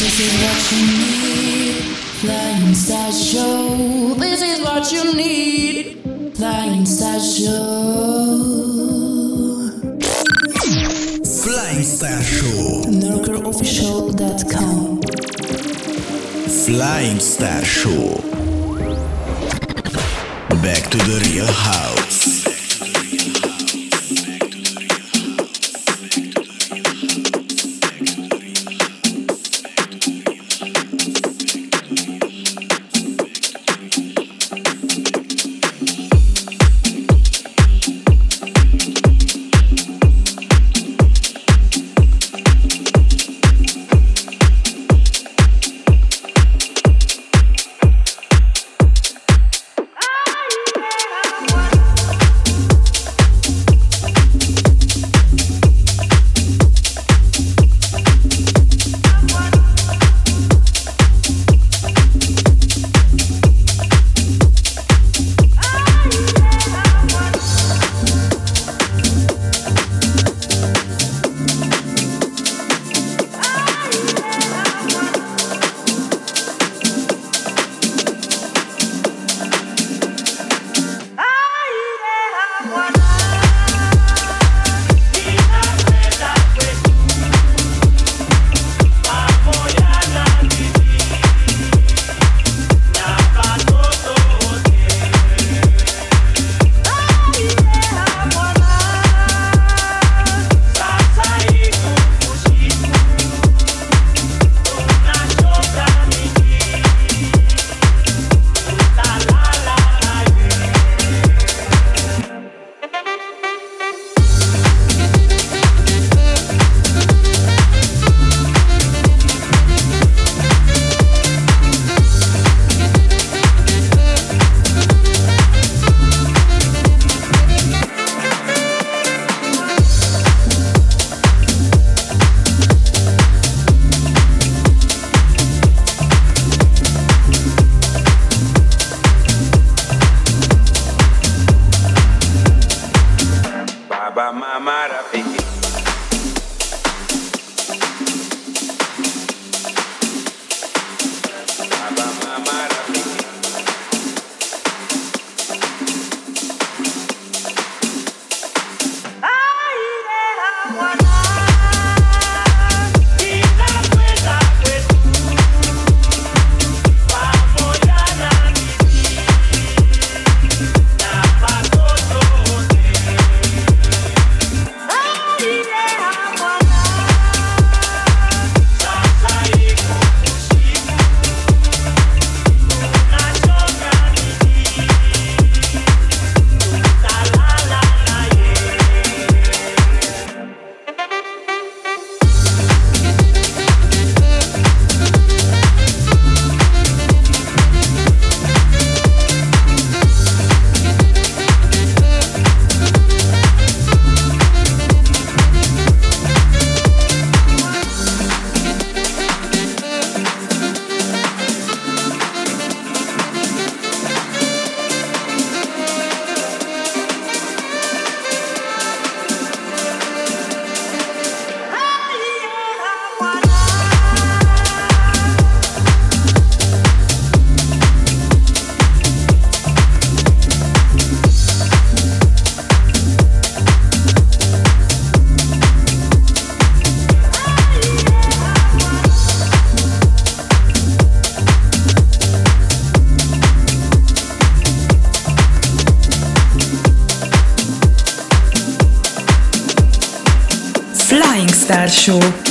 This is what you need. Flying Star Show. This is what you need. Flying Star Show. Flying Star Show. NorkerOfficial.com. Flying Star Show. Back to the real house. Show.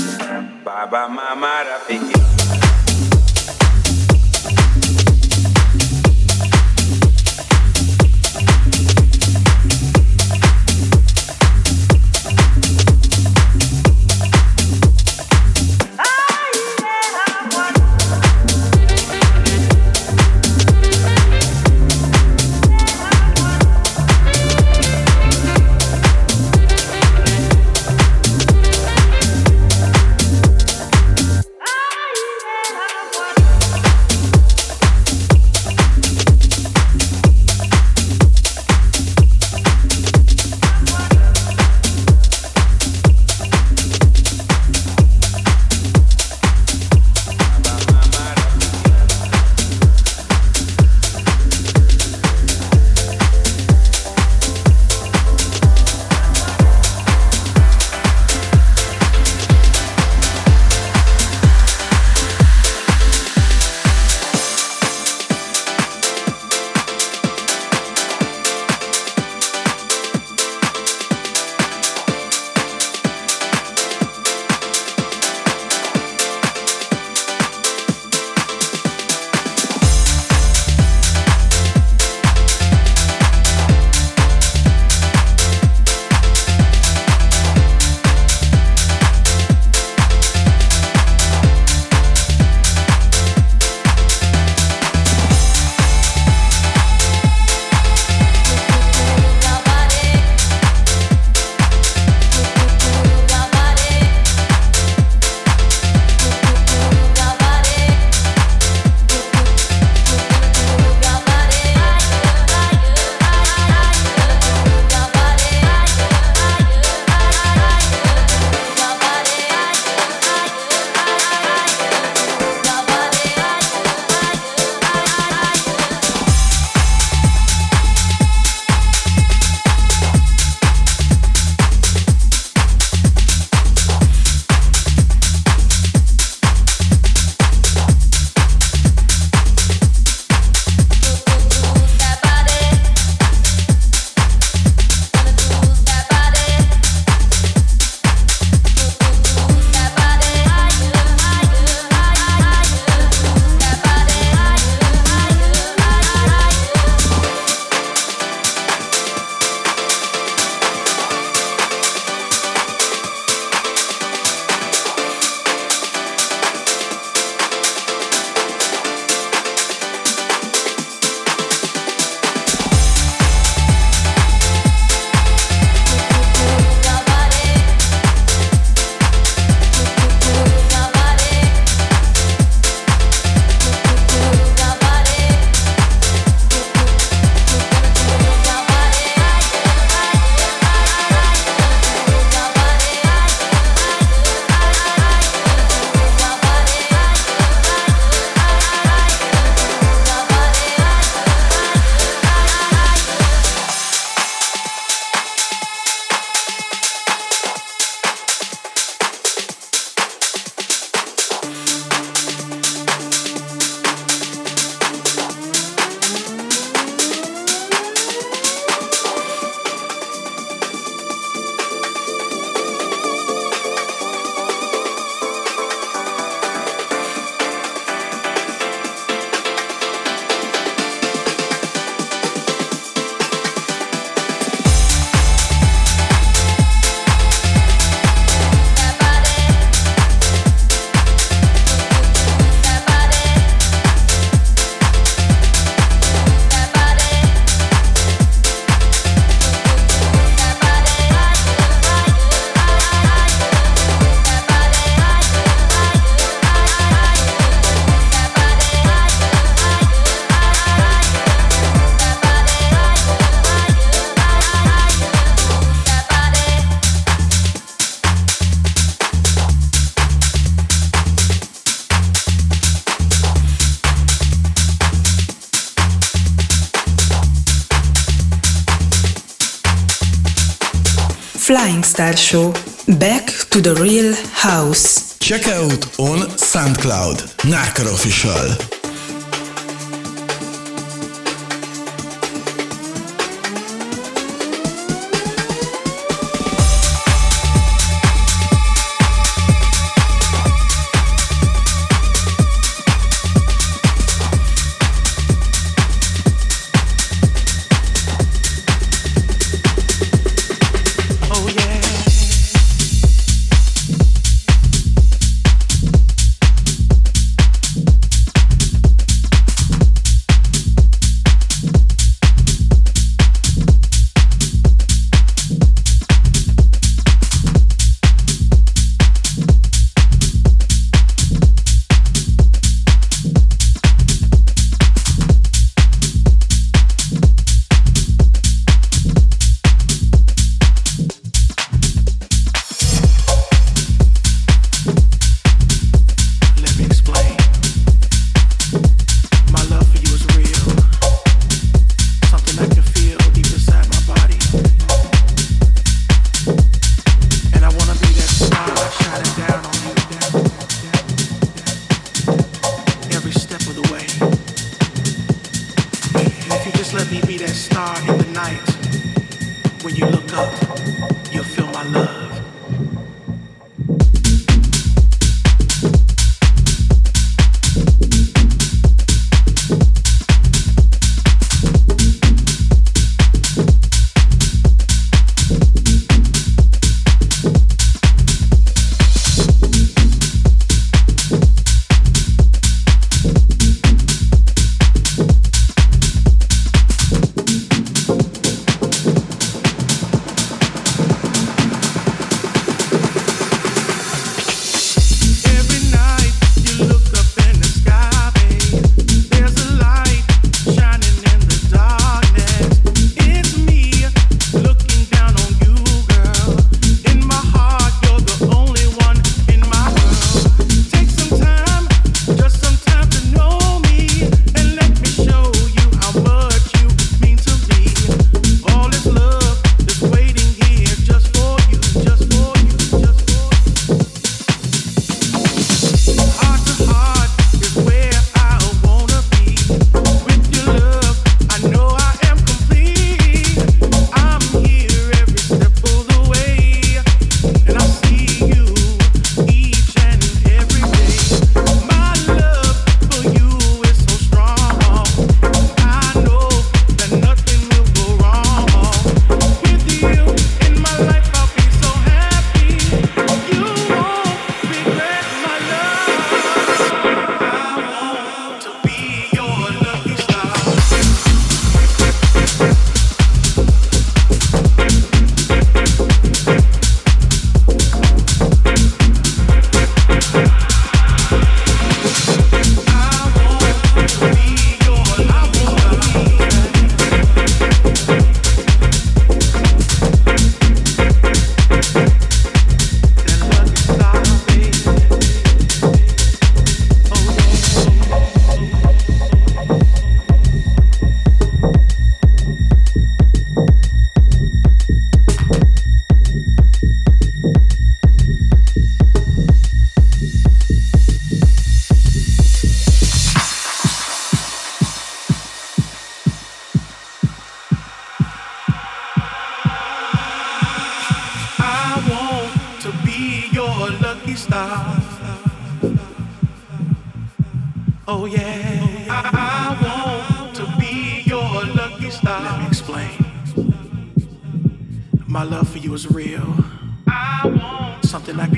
Flying Star Show.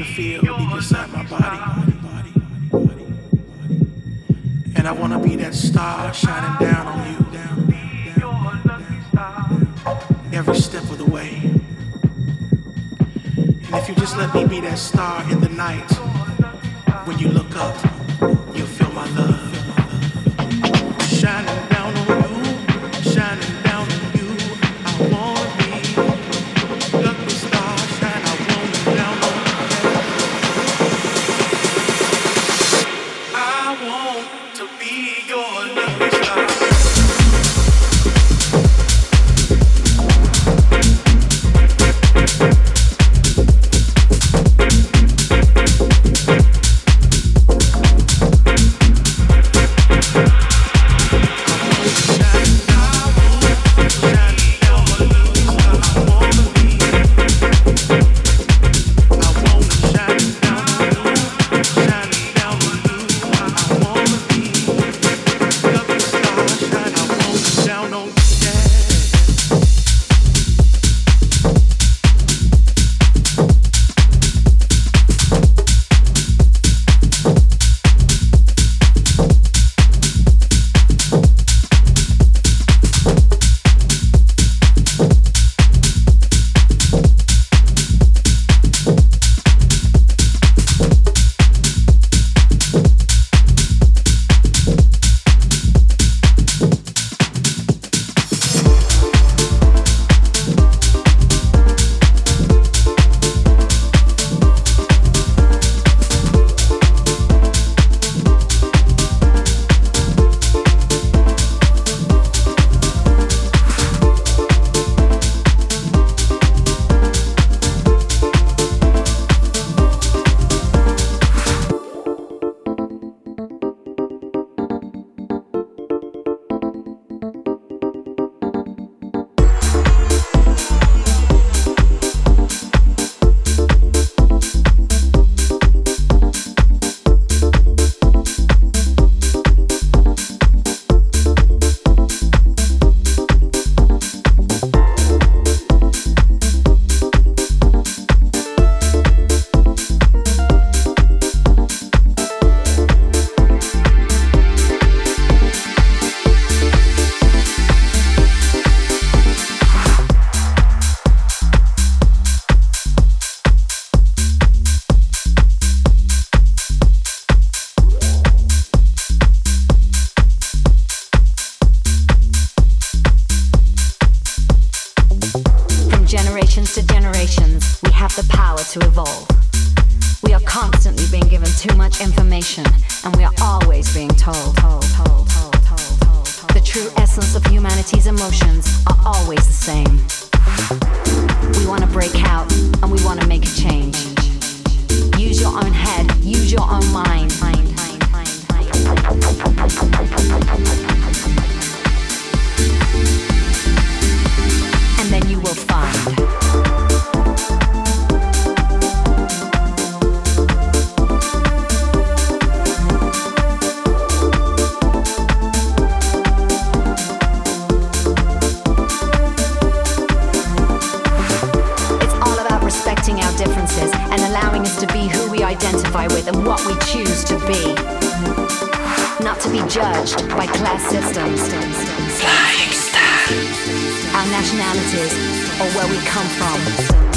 feel deep inside my body. And I wanna be that star shining down on you every step of the way. And if you just let me be that star in the night when you look up. we choose to be, not to be judged by class systems. Flying star. Our nationalities or where we come from.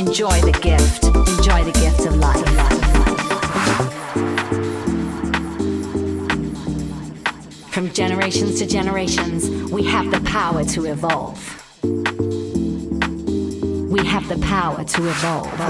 Enjoy the gift. Enjoy the gift of life. From generations to generations, we have the power to evolve. We have the power to evolve.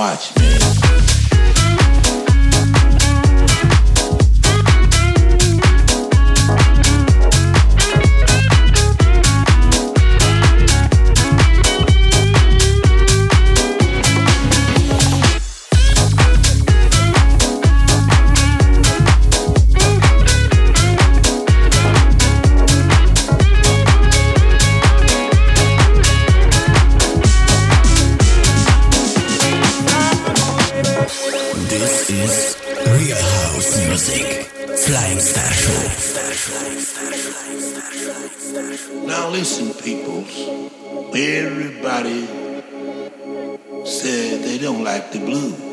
watch me. Like the blues,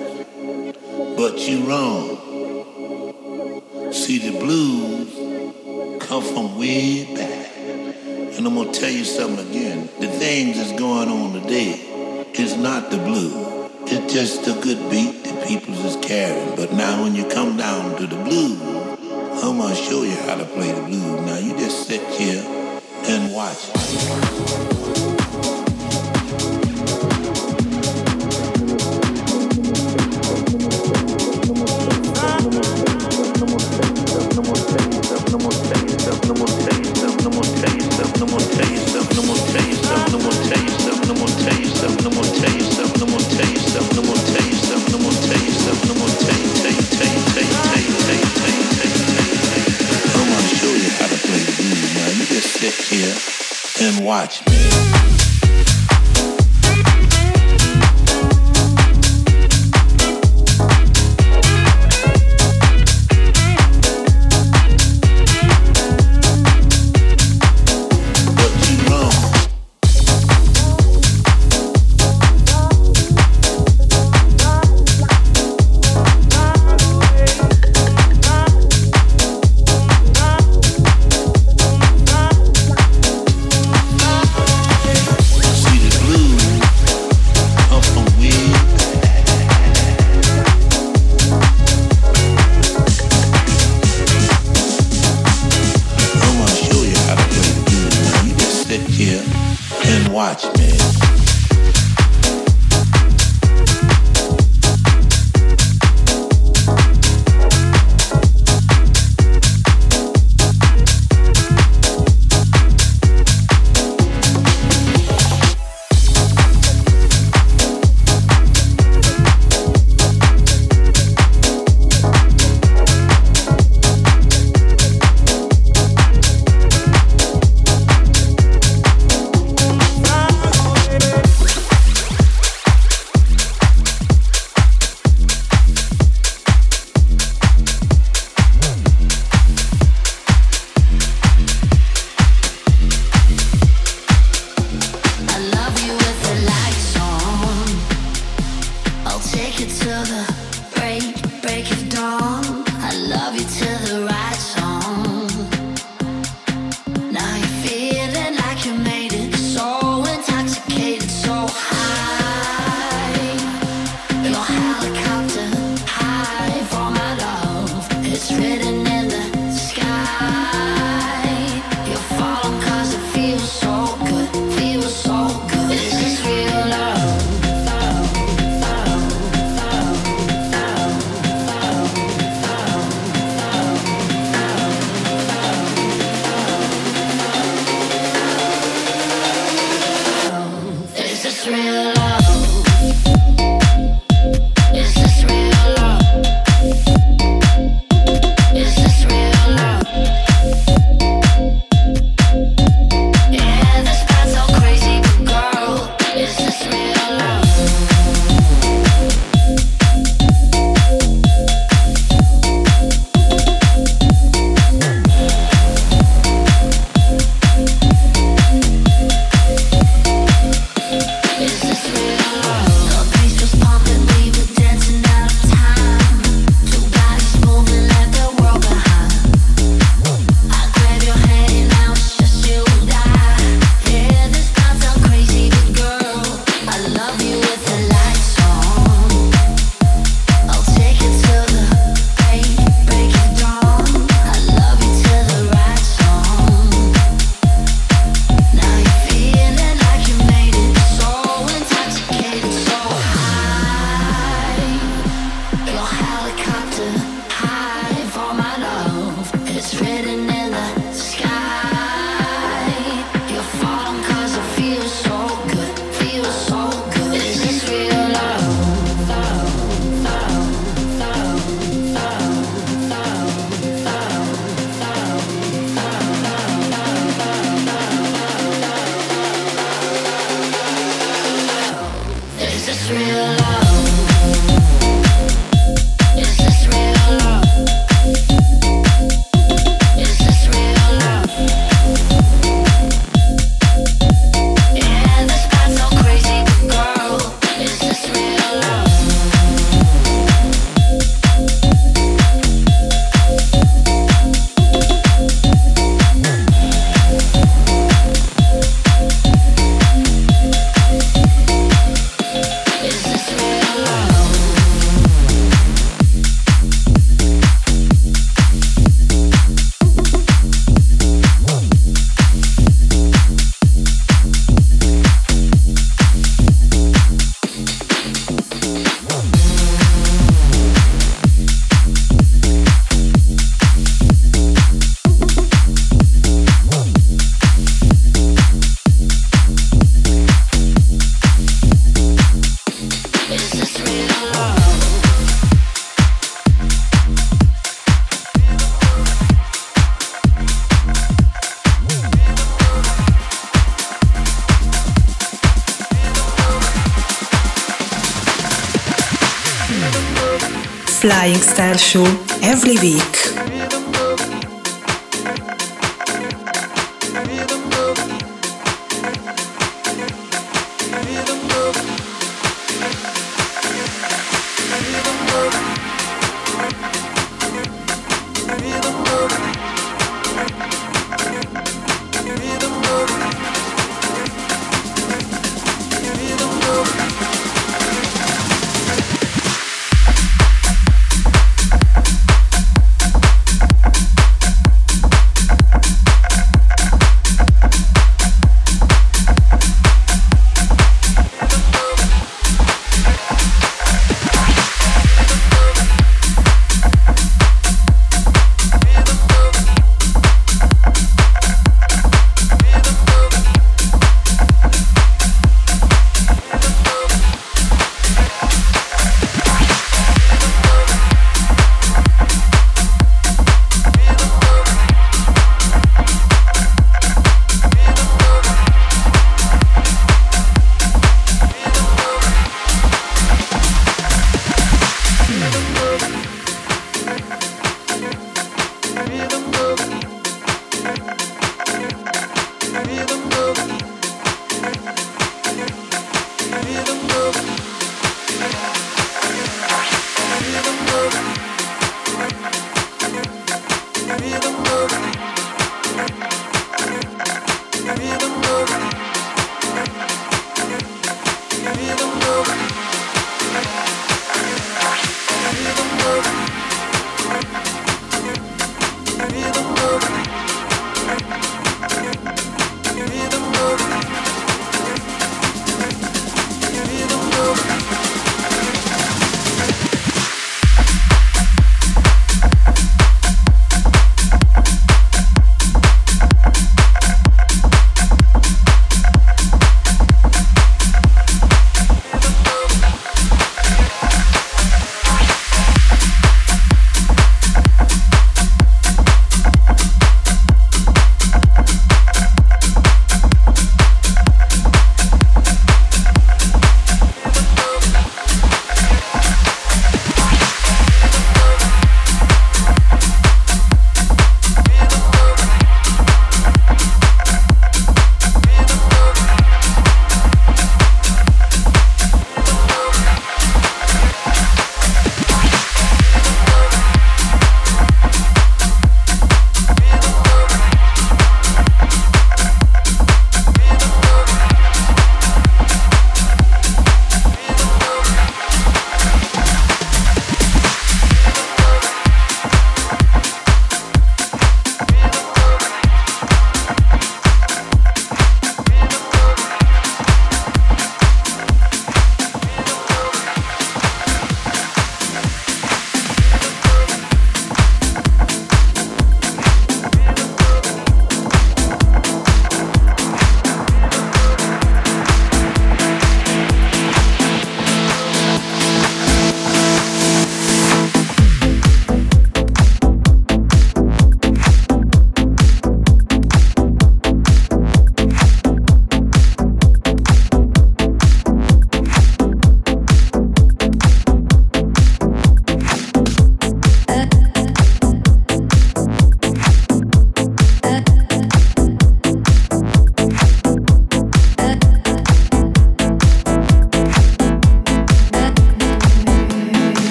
Show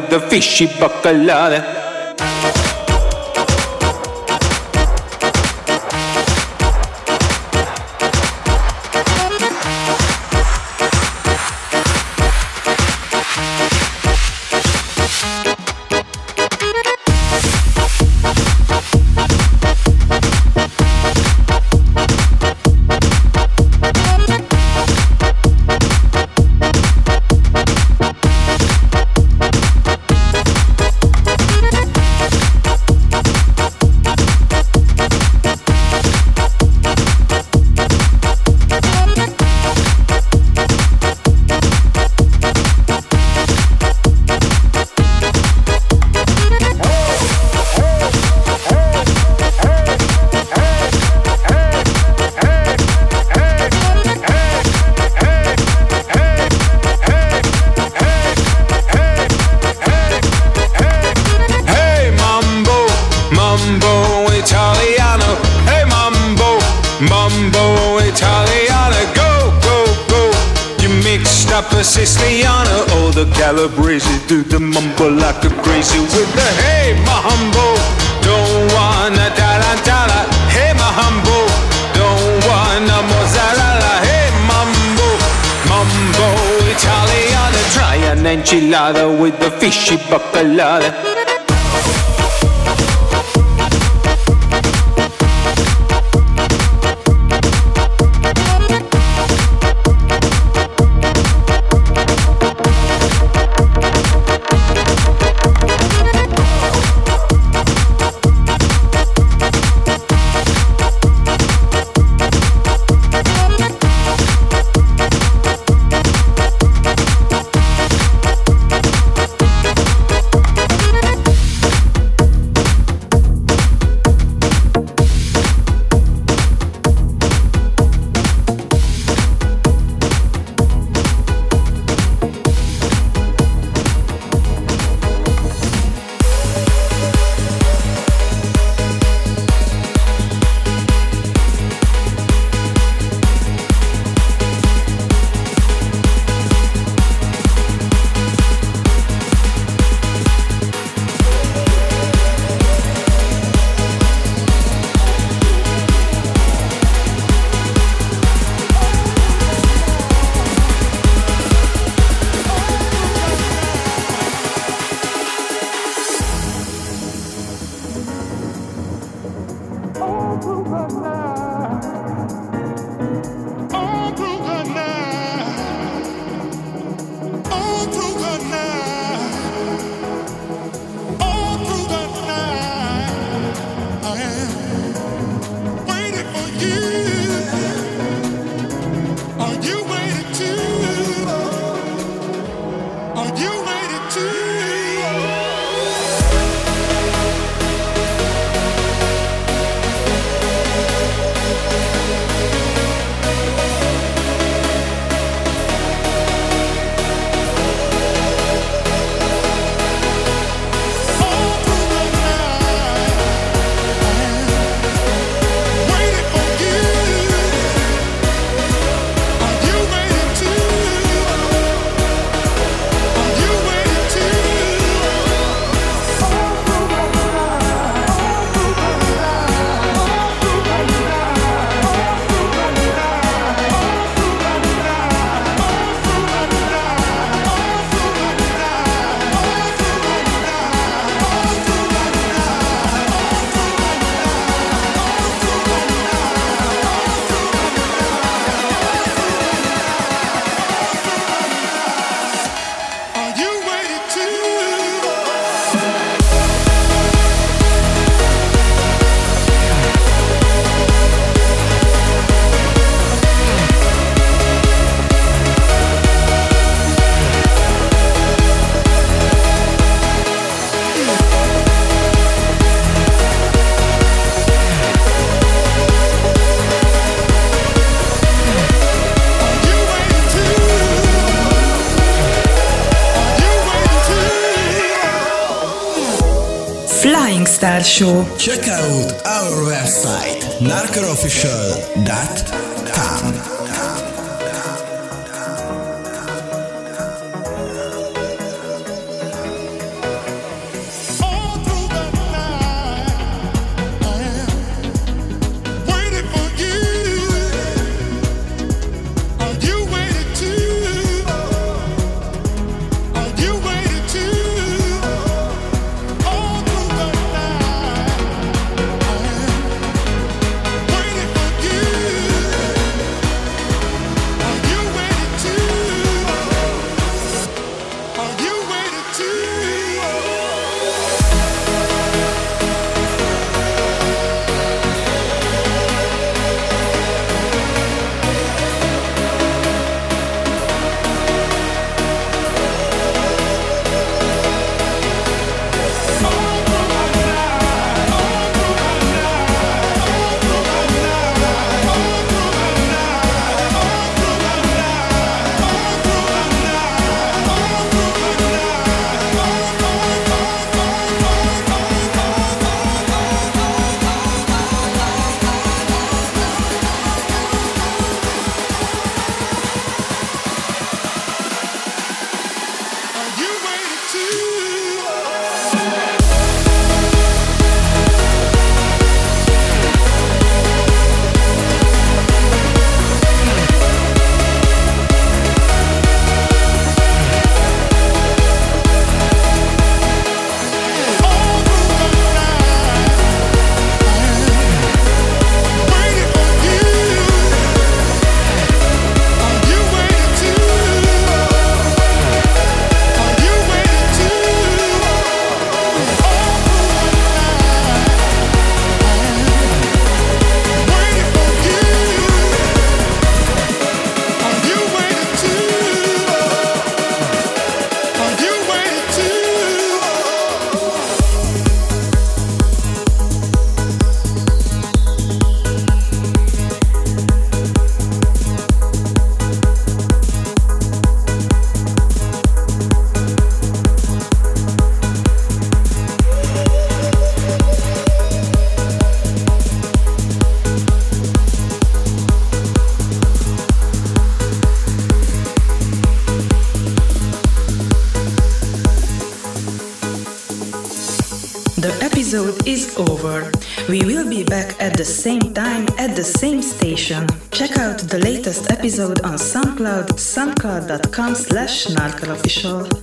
with the fishy baccalare. to mumble like a crazy with the hey Mahumbo. Don't wanna tala tala. Hey Mahumbo. Don't wanna mozzarella. Hey Mambo. Mambo Italiano. Try an enchilada with the fishy bacalada. Show. Check out our website, you. NorkerOfficial.com. episode on SoundCloud, soundcloud.com slash norkerofficial.